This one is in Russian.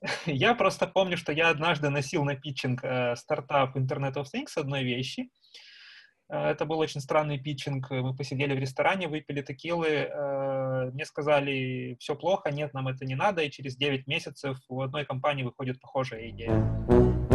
Я просто помню, что я однажды носил на питчинг э, стартап Internet of Things одной вещи. Э, это был очень странный питчинг. Мы посидели в ресторане, выпили текилы. Э, мне сказали, все плохо, нет, нам это не надо. И через 9 месяцев у одной компании выходит похожая идея.